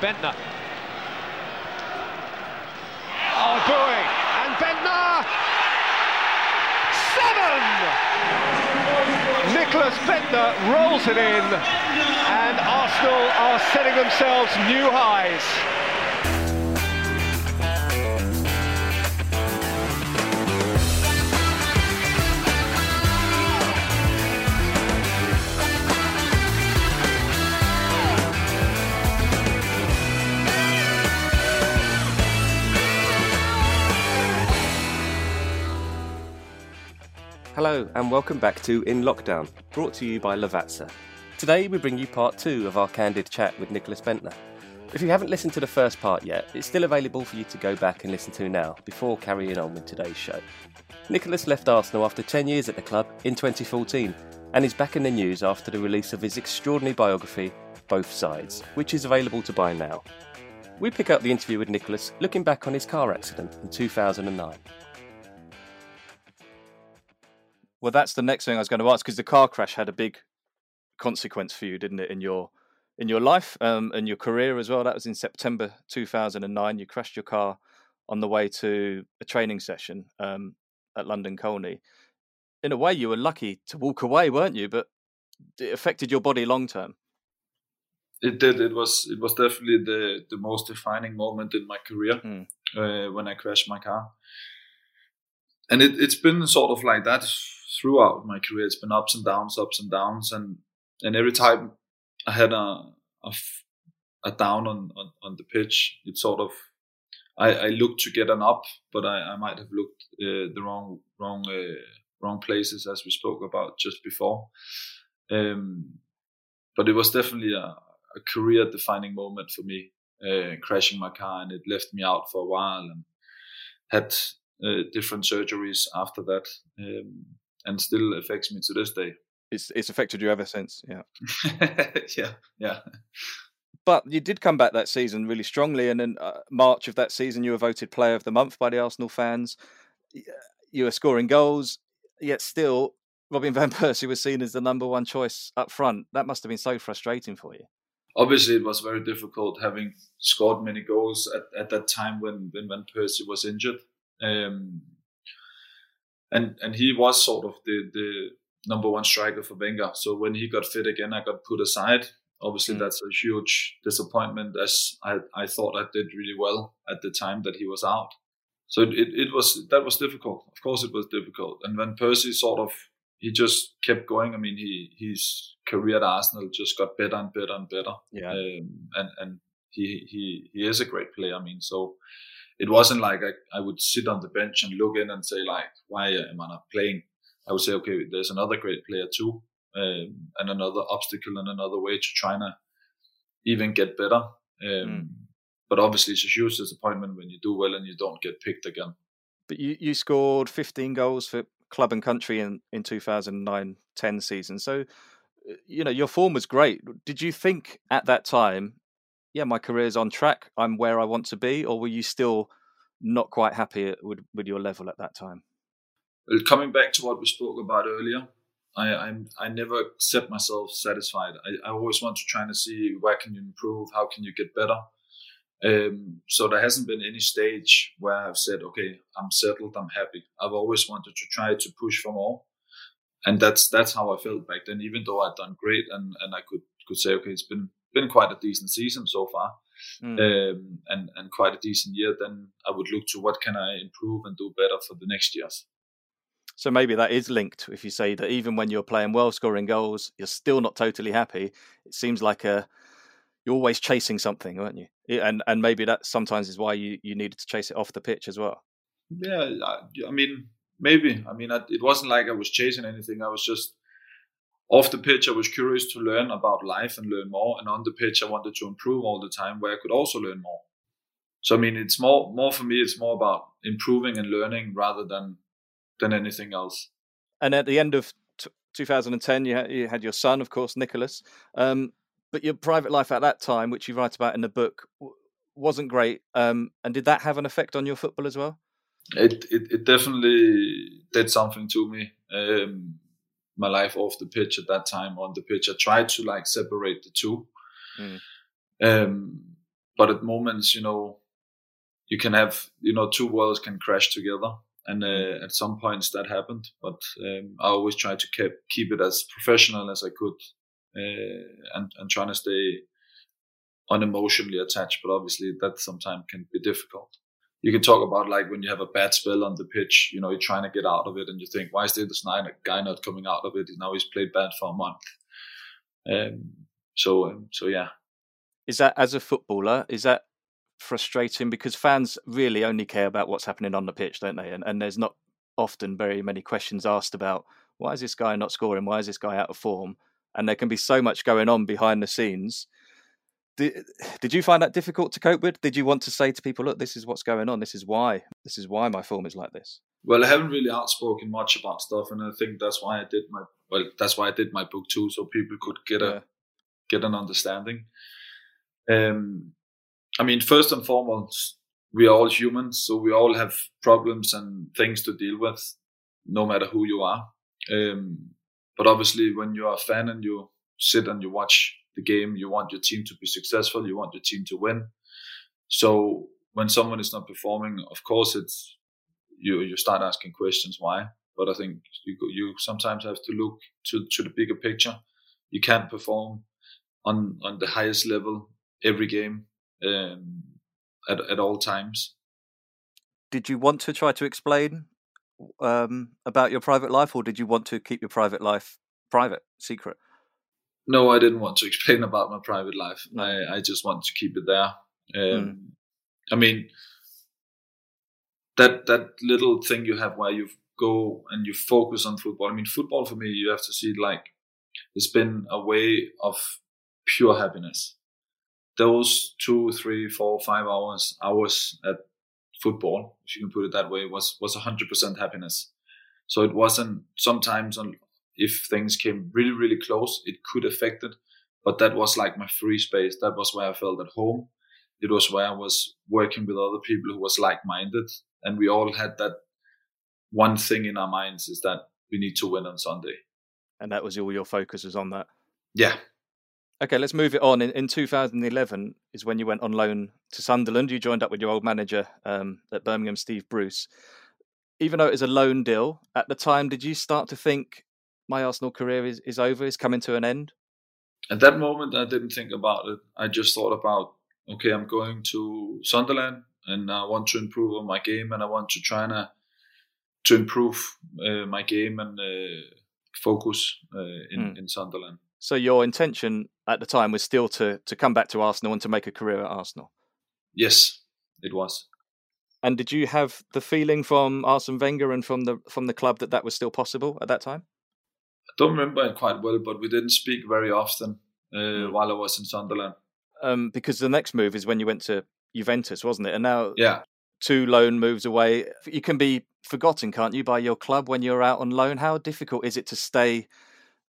Bendtner. Oh, booing. And Bendtner. Seven! Nicholas Bendtner rolls it in. And Arsenal are setting themselves new highs. Hello and welcome back to In Lockdown, brought to you by Lavazza. Today we bring you part two of our candid chat with Nicholas Bendtner. If you haven't listened to the first part yet, it's still available for you to go back and listen to now before carrying on with today's show. Nicholas left Arsenal after 10 years at the club in 2014 and is back in the news after the release of his extraordinary biography, Both Sides, which is available to buy now. We pick up the interview with Nicholas looking back on his car accident in 2009. Well, that's the next thing I was going to ask because the car crash had a big consequence for you, didn't it, in your in your life um, and your career as well? That was in September 2009. You crashed your car on the way to a training session um, at London Colney. In a way, you were lucky to walk away, weren't you? But it affected your body long term. It did. It was. It was definitely the the most defining moment in my career Mm. uh, when I crashed my car. And it, it's been sort of like that throughout my career. It's been ups and downs, ups and downs, and and every time I had a a down on, on on the pitch, it sort of I, I looked to get an up, but I, I might have looked uh, the wrong wrong uh, wrong places as we spoke about just before. Um, but it was definitely a, a career defining moment for me, uh, crashing my car, and it left me out for a while and had uh, different surgeries after that, um, and still affects me to this day. It's it's affected you ever since. Yeah. yeah, yeah. But you did come back that season really strongly, and in uh, March of that season, you were voted Player of the Month by the Arsenal fans. You were scoring goals, yet still, Robin van Persie was seen as the number one choice up front. That must have been so frustrating for you. Obviously, it was very difficult having scored many goals at, at that time when when Van Persie was injured, um, and and he was sort of the the number one striker for Wenger. So when he got fit again, I got put aside. Obviously, Mm. that's a huge disappointment, as I I thought I did really well at the time that he was out. So it, it, was that was difficult. Of course, it was difficult. And Van Persie sort of he just kept going. I mean, he his career at Arsenal just got better and better and better. Yeah. Um, and and he he he is a great player. I mean, so it wasn't like I, I would sit on the bench and look in and say like, why am I not playing? I would say, okay, there's another great player too, um, and another obstacle and another way to try to even get better. Um, But obviously, it's a huge disappointment when you do well and you don't get picked again. But you, you scored 15 goals for club and country in, in 2009-10 season. So, uh, you know, your form was great. Did you think at that time, yeah, my career's on track, I'm where I want to be, or were you still not quite happy with, with your level at that time? Well, coming back to what we spoke about earlier, I I'm, I never set myself satisfied. I, I always want to try to see where can you improve, how can you get better. Um, so there hasn't been any stage where I've said, okay, I'm settled, I'm happy. I've always wanted to try to push for more, and that's that's how I felt back then. Even though I'd done great and and I could could say, okay, it's been been quite a decent season so far, Mm. um, and and quite a decent year, then I would look to what can I improve and do better for the next years. So maybe that is linked. If you say that even when you're playing well, scoring goals, you're still not totally happy. It seems like a you're always chasing something, aren't you? And and maybe that sometimes is why you, you needed to chase it off the pitch as well. Yeah, I, I mean, maybe. I mean, I, it wasn't like I was chasing anything. I was just off the pitch. I was curious to learn about life and learn more, and on the pitch, I wanted to improve all the time, where I could also learn more. So I mean, it's more more for me. It's more about improving and learning rather than than anything else. And at the end of t- 2010, you had, you had your son, of course, Nicholas. Um, but your private life at that time, which you write about in the book, w- wasn't great. Um, and did that have an effect on your football as well? It it, it definitely did something to me. Um, my life off the pitch at that time, on the pitch, I tried to like separate the two. Mm. Um, but at moments, you know, you can have, you know, two worlds can crash together. And uh, at some points that happened, but um, I always tried to keep keep it as professional as I could, uh, and and trying to stay unemotionally attached. But obviously, that sometimes can be difficult. You can talk about like when you have a bad spell on the pitch, you know, you're trying to get out of it, and you think, why is this guy not coming out of it? Now he's played bad for a month. Um, so um, so yeah, Is that as a footballer? Is that frustrating because fans really only care about what's happening on the pitch, don't they? And and there's not often very many questions asked about why is this guy not scoring? Why is this guy out of form? And there can be so much going on behind the scenes. Did, did you find that difficult to cope with? Did you want to say to people, look, this is what's going on. This is why. This is why my form is like this. Well, I haven't really outspoken much about stuff, and I think that's why I did my well. That's why I did my book too, so people could get a Yeah. get an understanding. Um, I mean, first and foremost, we are all humans, so we all have problems and things to deal with, no matter who you are. Um, but obviously, when you're a fan and you sit and you watch the game, you want your team to be successful, you want your team to win. So when someone is not performing, of course, it's you you start asking questions why. But I think you you sometimes have to look to to the bigger picture. You can't perform on on the highest level every game um, at at all times. Did you want to try to explain um, about your private life, or did you want to keep your private life private, secret? No, I didn't want to explain about my private life. I, I just want to keep it there. Um, I mean, that that little thing you have where you go and you focus on football. I mean, football for me, you have to see like it's been a way of pure happiness. Those two, three, four, five hours hours at football, if you can put it that way, was was hundred percent happiness. So it wasn't sometimes on if things came really, really close, it could affect it. But that was like my free space. That was where I felt at home. It was where I was working with other people who was like minded. And we all had that one thing in our minds is that we need to win on Sunday. And that was all your focus was on that. Yeah. Okay, let's move it on. In, in 2011 is when you went on loan to Sunderland. You joined up with your old manager um, at Birmingham, Steve Bruce. Even though it was a loan deal, at the time, did you start to think my Arsenal career is, is over, is coming to an end? At that moment, I didn't think about it. I just thought about, okay, I'm going to Sunderland and I want to improve on my game and I want to try to, to improve uh, my game and uh, focus uh, in, Mm. in Sunderland. So your intention at the time was still to to come back to Arsenal and to make a career at Arsenal. Yes, it was. And did you have the feeling from Arsene Wenger and from the from the club that that was still possible at that time? Don't remember it quite well, but we didn't speak very often uh, while I was in Sunderland. Um, because the next move is when you went to Juventus, wasn't it? And now Yeah, two loan moves away, you can be forgotten, can't you, by your club when you're out on loan? How difficult is it to stay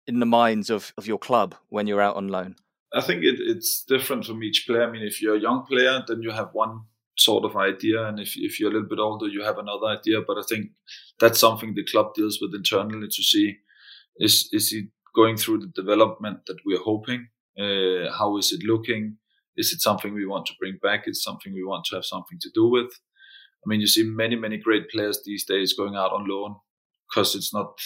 in the minds of, of your club when you're out on loan? I think it, it's different from each player. I mean, if you're a young player, then you have one sort of idea, and if if you're a little bit older, you have another idea. But I think that's something the club deals with internally to see is is he going through the development that we're hoping? Uh, how is it looking? Is it something we want to bring back? Is it something we want to have something to do with? I mean, you see many many great players these days going out on loan because it's not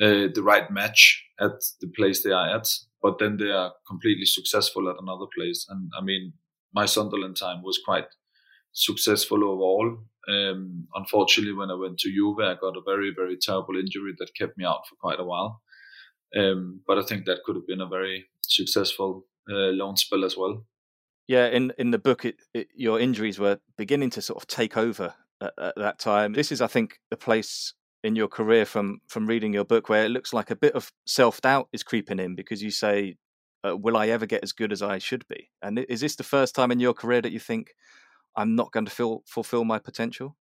uh, the right match at the place they are at. but then they are completely successful at another place. And I mean, my Sunderland time was quite successful overall. Um, unfortunately, when I went to Juve, I got a very, very terrible injury that kept me out for quite a while. Um, but I think that could have been a very successful uh, loan spell as well. Yeah, in in the book, it, it, your injuries were beginning to sort of take over at, at, that time. This is, I think, the place in your career from from reading your book where it looks like a bit of self doubt is creeping in because you say, uh, "Will I ever get as good as I should be?" And is this the first time in your career that you think I'm not going to feel, fulfill my potential?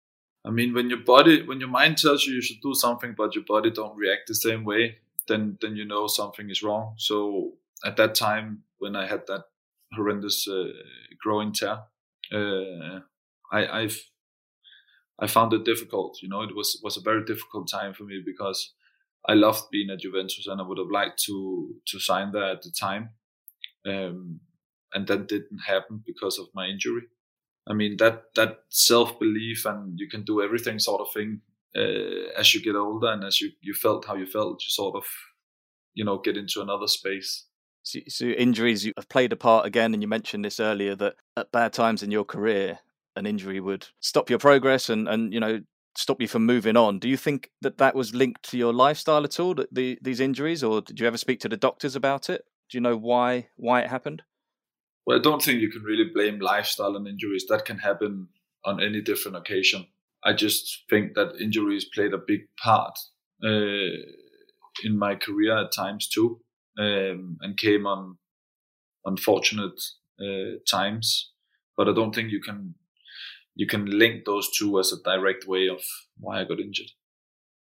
I mean, when your body, when your mind tells you you should do something, but your body don't react the same way, then then you know something is wrong. So at that time, when I had that horrendous uh, groin tear, uh, I I've I found it difficult. You know, it was was a very difficult time for me because I loved being at Juventus and I would have liked to to sign there at the time, um, and that didn't happen because of my injury. I mean that that self belief and you can do everything sort of thing uh, as you get older and as you you felt how you felt, you sort of you know get into another space. So, so injuries have played a part again, and you mentioned this earlier that at bad times in your career, an injury would stop your progress and and you know stop you from moving on. Do you think that that was linked to your lifestyle at all? That the these injuries, or did you ever speak to the doctors about it? Do you know why why it happened? Well, I don't think you can really blame lifestyle and injuries. That can happen on any different occasion. I just think that injuries played a big part uh, in my career at times too, um, and came on unfortunate uh, times. But I don't think you can you can link those two as a direct way of why I got injured.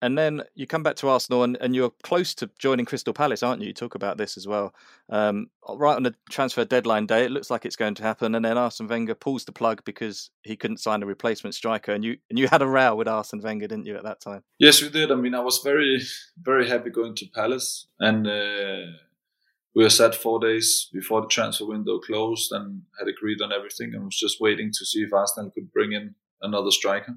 And then you come back to Arsenal, and, and you're close to joining Crystal Palace, aren't you? You talk about this as well. Um, right on the transfer deadline day, it looks like it's going to happen, and then Arsene Wenger pulls the plug because he couldn't sign a replacement striker, and you and you had a row with Arsene Wenger, didn't you, at that time? Yes, we did. I mean, I was very very happy going to Palace, and uh, we were set four days before the transfer window closed and had agreed on everything and was just waiting to see if Arsenal could bring in another striker.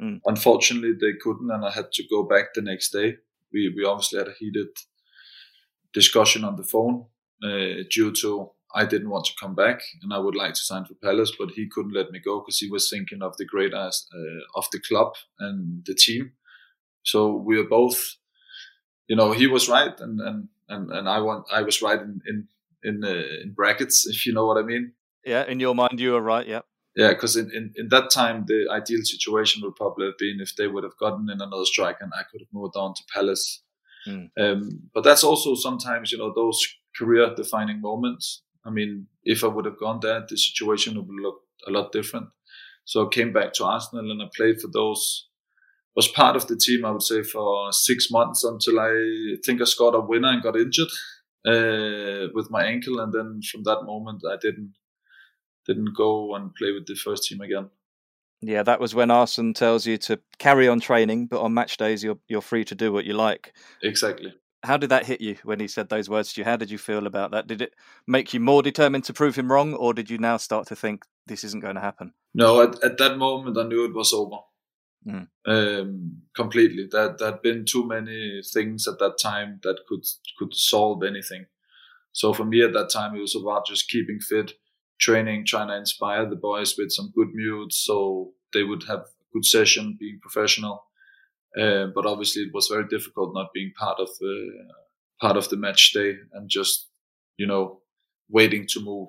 Mm. Unfortunately, they couldn't, and I had to go back the next day. We we obviously had a heated discussion on the phone uh, due to I didn't want to come back and I would like to sign for Palace, but he couldn't let me go because he was thinking of the great uh, of the club and the team. So we were both, you know, he was right and and and and I want I was right in in in, uh, in brackets if you know what I mean. Yeah, in your mind, you were right. Yeah. Yeah, because in, in, in that time, the ideal situation would probably have been if they would have gotten in another strike and I could have moved on to Palace. Mm. Um, but that's also sometimes, you know, those career defining moments. I mean, if I would have gone there, the situation would look a lot different. So I came back to Arsenal and I played for those was part of the team, I would say, for six months until I think I scored a winner and got injured uh, with my ankle, and then from that moment I didn't didn't go and play with the first team again. Yeah, that was when Arsene tells you to carry on training, but on match days you're you're free to do what you like. Exactly. How did that hit you when he said those words to you? How did you feel about that? Did it make you more determined to prove him wrong, or did you now start to think this isn't going to happen? No, at, at that moment I knew it was over. Mm. Um, completely. That there had been too many things at that time that could could solve anything. So for me at that time, it was about just keeping fit, training, trying to inspire the boys with some good moods, so they would have a good session, being professional. Uh, but obviously, it was very difficult not being part of the part of the match day and just you know waiting to move.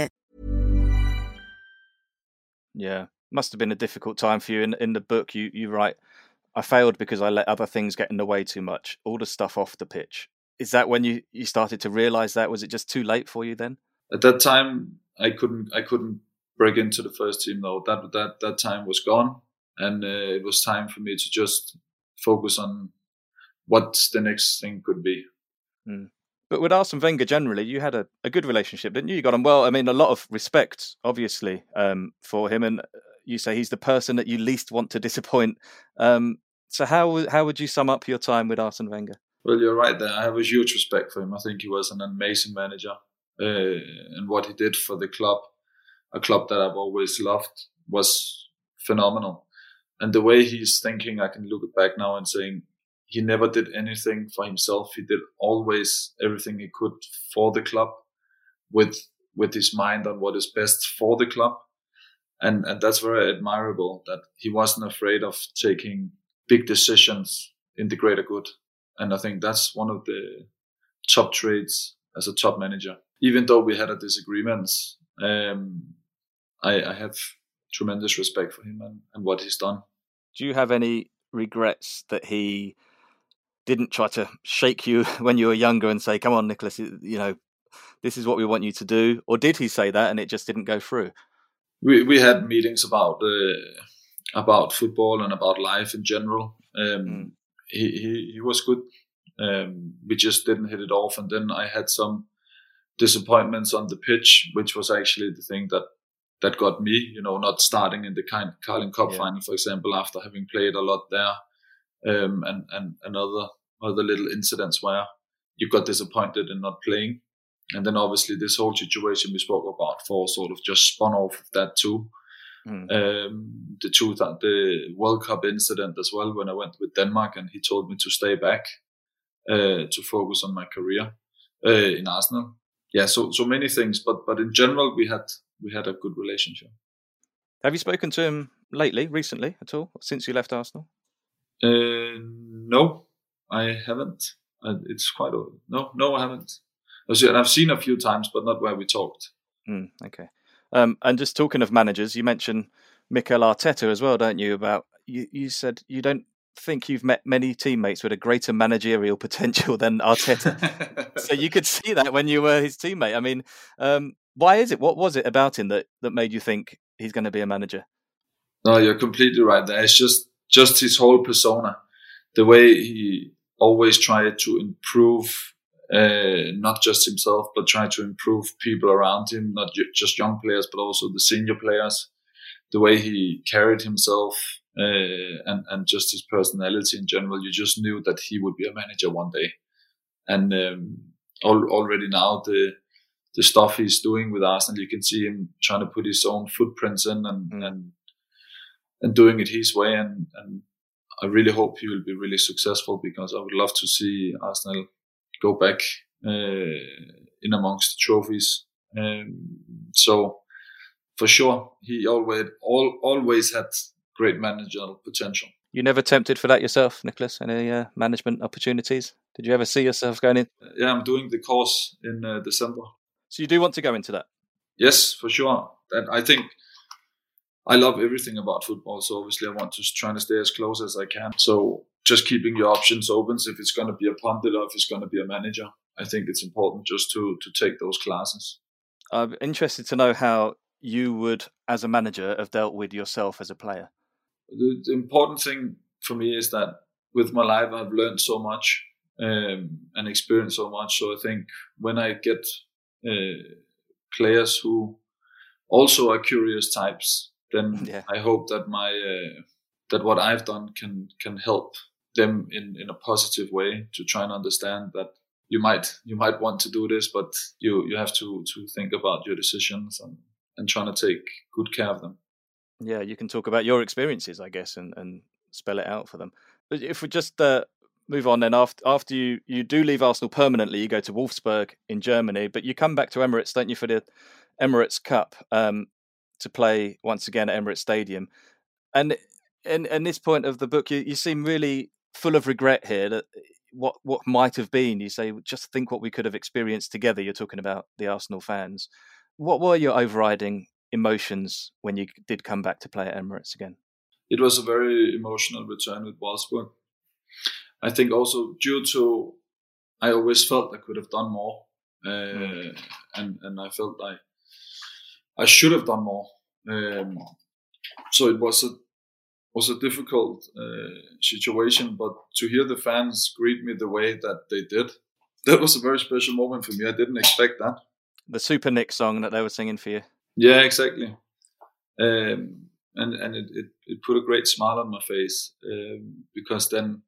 Yeah, must have been a difficult time for you. In in the book, you you write, "I failed because I let other things get in the way too much. All the stuff off the pitch." Is that when you you started to realize that? Was it just too late for you then? At that time, I couldn't I couldn't break into the first team though. That that that time was gone, and uh, it was time for me to just focus on what the next thing could be. Mm. But with Arsene Wenger generally, you had a, a good relationship, didn't you? You got on well. I mean, a lot of respect, obviously, um, for him. And uh, you say he's the person that you least want to disappoint. Um, so how how would you sum up your time with Arsene Wenger? Well, you're right there. I have a huge respect for him. I think he was an amazing manager, uh, and what he did for the club, a club that I've always loved, was phenomenal. And the way he's thinking, I can look back now and saying he never did anything for himself. He did always everything he could for the club with with his mind on what is best for the club. And and that's very admirable that he wasn't afraid of taking big decisions in the greater good. And I think that's one of the top traits as a top manager. Even though we had a disagreements, um, I, I have tremendous respect for him and, and what he's done. Do you have any regrets that he didn't try to shake you when you were younger and say, "Come on, Nicholas, you know, this is what we want you to do," or did he say that and it just didn't go through? We we had meetings about uh, about football and about life in general. Um, mm. he, he he was good. Um, we just didn't hit it off, and then I had some disappointments on the pitch, which was actually the thing that that got me. You know, not starting in the kind Carling Cup yeah. final, for example, after having played a lot there um, and and and other other little incidents where you got disappointed in not playing, and then obviously this whole situation we spoke about for sort of just spun off of that too. Mm. Um, the two the World Cup incident as well when I went with Denmark and he told me to stay back uh, to focus on my career uh, in Arsenal. Yeah, so so many things, but but in general we had we had a good relationship. Have you spoken to him lately, recently at all, since you left Arsenal? Uh, no, I haven't. Uh, it's quite old. No, no, I haven't. I've seen a few times, but not where we talked. Mm, okay. Um, and just talking of managers, you mentioned Mikel Arteta as well, don't you? About you, you said you don't think you've met many teammates with a greater managerial potential than Arteta. so you could see that when you were his teammate. I mean, um, why is it? What was it about him that that made you think he's going to be a manager? No, you're completely right. There. It's just just his whole persona, the way he always tried to improve, uh, not just himself, but try to improve people around him, not just young players, but also the senior players. The way he carried himself uh, and and just his personality in general, you just knew that he would be a manager one day. And um, al- already now the the stuff he's doing with Arsenal, you can see him trying to put his own footprints in and, mm. and and doing it his way. And, and I really hope he will be really successful because I would love to see Arsenal go back uh, in amongst the trophies. Um, so for sure, he always all, always had great managerial potential. You never tempted for that yourself, Nicholas? Any uh, management opportunities? Did you ever see yourself going in? Yeah, I'm doing the course in uh, December. So you do want to go into that? Yes, for sure. And I think I love everything about football. So obviously, I want to try to stay as close as I can. So just keeping your options open. if it's going to be a pundit or if it's going to be a manager, I think it's important just to to take those classes. I'm interested to know how you would, as a manager, have dealt with yourself as a player. The, the important thing for me is that with my life, I've learned so much um, and experienced so much. So I think when I get uh, players who also are curious types then yeah. I hope that my uh, that what I've done can can help them in in a positive way to try and understand that you might you might want to do this, but you you have to to think about your decisions and and trying to take good care of them. Yeah, you can talk about your experiences, I guess, and and spell it out for them. But if we just uh, move on, then after after you you do leave Arsenal permanently, you go to Wolfsburg in Germany, but you come back to Emirates, don't you, for the Emirates Cup um, to play once again at Emirates Stadium, and in in this point of the book, you, you seem really full of regret here that what what might have been. You say, just think what we could have experienced together. You're talking about the Arsenal fans. What were your overriding emotions when you did come back to play at Emirates again? It was a very emotional return with Wolfsburg. I think also due to I always felt I could have done more, uh, mm. and and I felt like I should have done more. Um, so it was a was a difficult uh, situation, but to hear the fans greet me the way that they did, that was a very special moment for me. I didn't expect that. The Super Nick song that they were singing for you. Yeah, exactly. Um, and and it, it, it, put a great smile on my face um, because then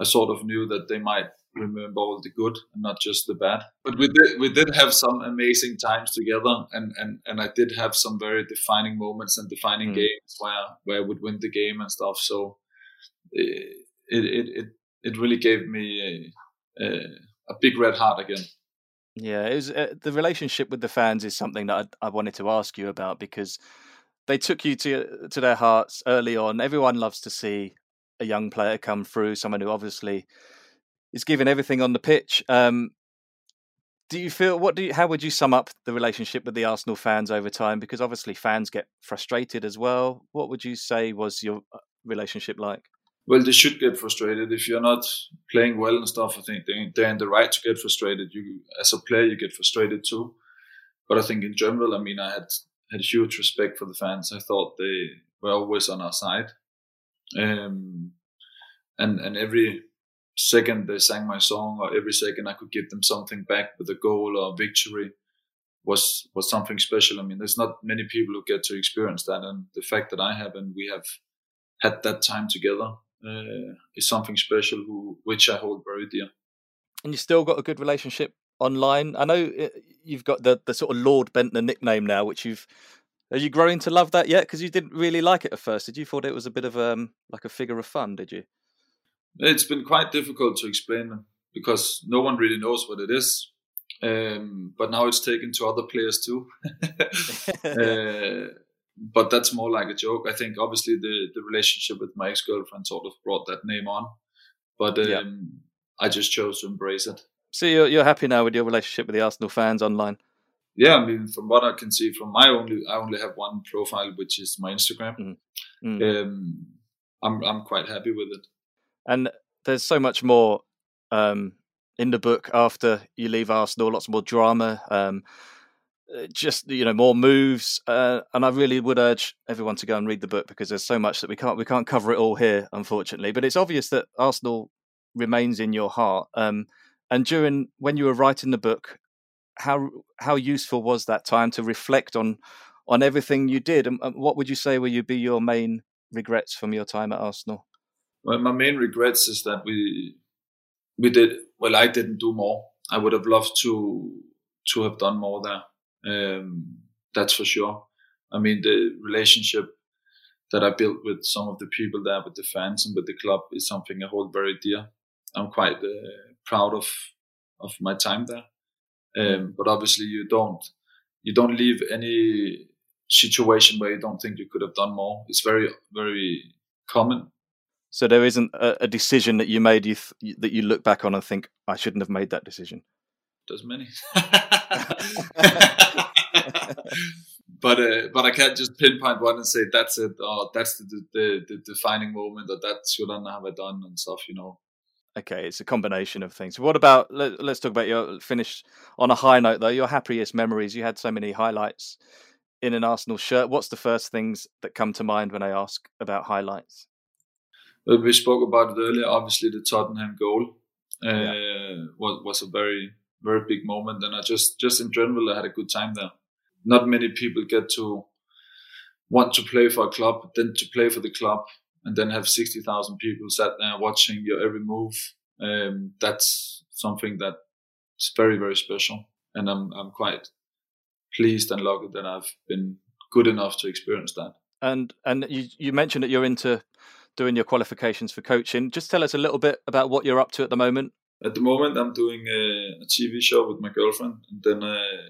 I sort of knew that they might remember all the good and not just the bad. But we did we did have some amazing times together, and and and I did have some very defining moments and defining mm. games where where I would win the game and stuff. So it it it it really gave me a, a, a big red heart again. Yeah, it was uh, the relationship with the fans is something that I, I wanted to ask you about because they took you to to their hearts early on. Everyone loves to see a young player come through, someone who obviously is giving everything on the pitch. Um, do you feel what do you, how would you sum up the relationship with the Arsenal fans over time? Because obviously fans get frustrated as well. What would you say was your uh, relationship like? Well, they should get frustrated if you're not playing well and stuff. I think they, they're in the right to get frustrated. You, as a player, you get frustrated too. But I think in general, I mean, I had had huge respect for the fans. I thought they were always on our side, um, and and every second they sang my song or every second I could give them something back with a goal or a victory was was something special. I mean, there's not many people who get to experience that, and the fact that I have and we have had that time together uh, is something special, who, which I hold very dear. And you still got a good relationship online. I know uh, you've got the the sort of Lord Bendtner nickname now, which you've. Are you growing to love that yet? Because you didn't really like it at first. Did you thought it was a bit of um like a figure of fun? Did you? It's been quite difficult to explain because no one really knows what it is. Um, but now it's taken to other players too. uh, but that's more like a joke. I think obviously the, the relationship with my ex girlfriend sort of brought that name on, but um, yeah. I just chose to embrace it. So you're, you're happy now with your relationship with the Arsenal fans online? Yeah, I mean, from what I can see, from my only, I only have one profile, which is my Instagram. Mm. Mm. Um, I'm I'm quite happy with it. And there's so much more um, in the book after you leave Arsenal. Lots more drama. Um, uh, just you know more moves uh, and i really would urge everyone to go and read the book because there's so much that we can't we can't cover it all here unfortunately but it's obvious that arsenal remains in your heart um, and during when you were writing the book how how useful was that time to reflect on on everything you did and, and what would you say would you be your main regrets from your time at arsenal well, my main regrets is that we we did well. I didn't do more. I would have loved to to have done more there. Um, that's for sure. I mean, the relationship that I built with some of the people there, with the fans and with the club, is something I hold very dear. I'm quite uh, proud of of my time there. Um, but obviously, you don't you don't leave any situation where you don't think you could have done more. It's very very common so there isn't a, a decision that you made you th- that you look back on and think I shouldn't have made that decision. There's many, but uh, but I can't just pinpoint one and say that's it or that's the the, the defining moment or that should I have done and stuff. You know. Okay, it's a combination of things. What about let, us talk about your finish on a high note though. Your happiest memories. You had so many highlights in an Arsenal shirt. What's the first things that come to mind when I ask about highlights? We spoke about it earlier. Obviously, the Tottenham goal uh, yeah. was was a very very big moment, and I just just in general I had a good time there. Not many people get to want to play for a club, then to play for the club, and then have sixty thousand people sat there watching your every move. Um, that's something that is very very special, and I'm I'm quite pleased and lucky that I've been good enough to experience that. And and you you mentioned that you're into doing your qualifications for coaching. Just tell us a little bit about what you're up to at the moment. At the moment, I'm doing a, a TV show with my girlfriend, and then uh,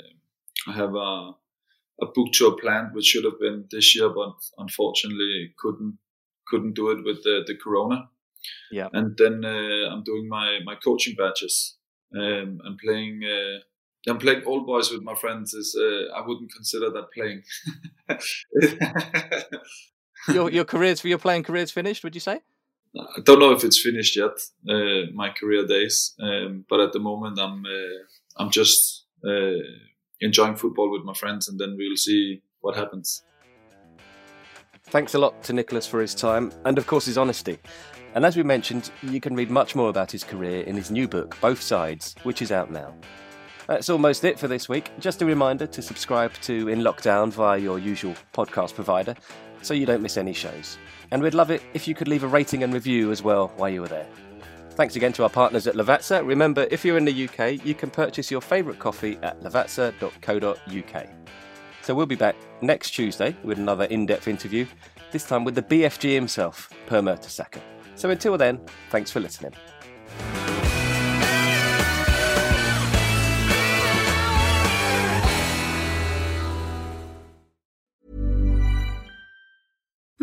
I have a a book tour planned, which should have been this year, but unfortunately couldn't couldn't do it with the, the corona. Yeah. And then uh, I'm doing my my coaching badges. Um, I'm playing. Uh, I'm playing old boys with my friends. Is uh, I wouldn't consider that playing. your your careers for your playing careers finished? Would you say? I don't know if it's finished yet. Uh, my career days, um, but at the moment I'm uh, I'm just uh, enjoying football with my friends, and then we'll see what happens. Thanks a lot to Nicholas for his time and, of course, his honesty. And as we mentioned, you can read much more about his career in his new book, Both Sides, which is out now. That's almost it for this week. Just a reminder to subscribe to In Lockdown via your usual podcast provider so you don't miss any shows. And we'd love it if you could leave a rating and review as well while you were there. Thanks again to our partners at Lavazza. Remember, if you're in the UK, you can purchase your favourite coffee at lavazza.co.uk. So we'll be back next Tuesday with another in depth interview, this time with the BFG himself, Per Mertesacker. So until then, thanks for listening.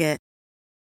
Target.